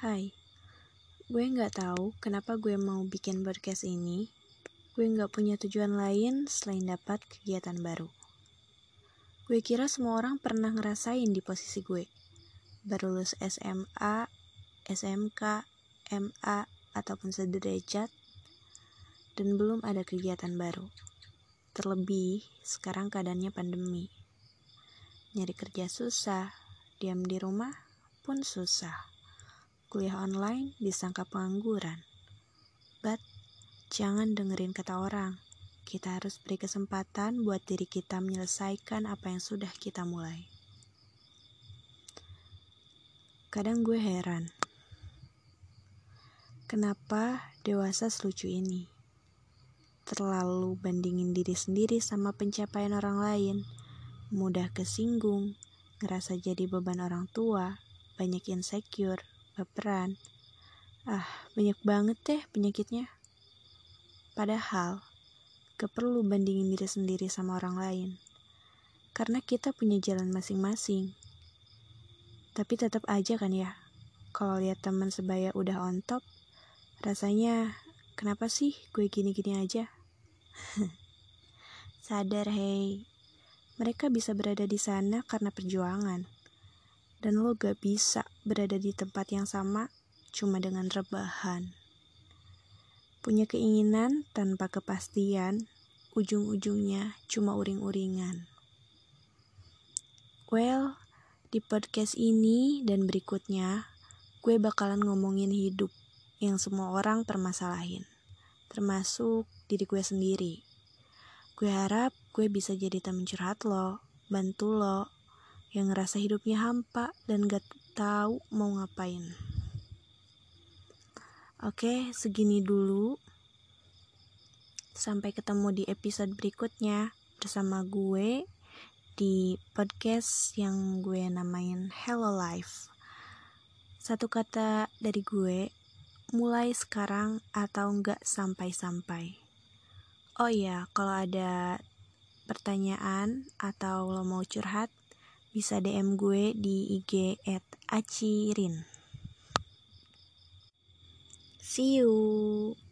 Hai, gue nggak tahu kenapa gue mau bikin podcast ini. Gue nggak punya tujuan lain selain dapat kegiatan baru. Gue kira semua orang pernah ngerasain di posisi gue. Baru lulus SMA, SMK, MA, ataupun sederajat, dan belum ada kegiatan baru. Terlebih, sekarang keadaannya pandemi. Nyari kerja susah, diam di rumah pun susah. Kuliah online disangka pengangguran. But, jangan dengerin kata orang. Kita harus beri kesempatan buat diri kita menyelesaikan apa yang sudah kita mulai. Kadang gue heran. Kenapa dewasa selucu ini? Terlalu bandingin diri sendiri sama pencapaian orang lain. Mudah kesinggung, ngerasa jadi beban orang tua, banyak insecure, baperan. Ah, banyak banget deh penyakitnya. Padahal, gak perlu bandingin diri sendiri sama orang lain. Karena kita punya jalan masing-masing. Tapi tetap aja kan ya, kalau lihat teman sebaya udah on top, rasanya kenapa sih gue gini-gini aja? Sadar hei, mereka bisa berada di sana karena perjuangan. Dan lo gak bisa berada di tempat yang sama cuma dengan rebahan. Punya keinginan tanpa kepastian, ujung-ujungnya cuma uring-uringan. Well, di podcast ini dan berikutnya, gue bakalan ngomongin hidup yang semua orang permasalahin, termasuk diri gue sendiri. Gue harap gue bisa jadi temen curhat lo, bantu lo, yang ngerasa hidupnya hampa dan gak tahu mau ngapain. Oke, segini dulu. Sampai ketemu di episode berikutnya bersama gue di podcast yang gue namain Hello Life. Satu kata dari gue, mulai sekarang atau enggak sampai-sampai. Oh iya, kalau ada pertanyaan atau lo mau curhat, bisa DM gue di IG at acirin. See you!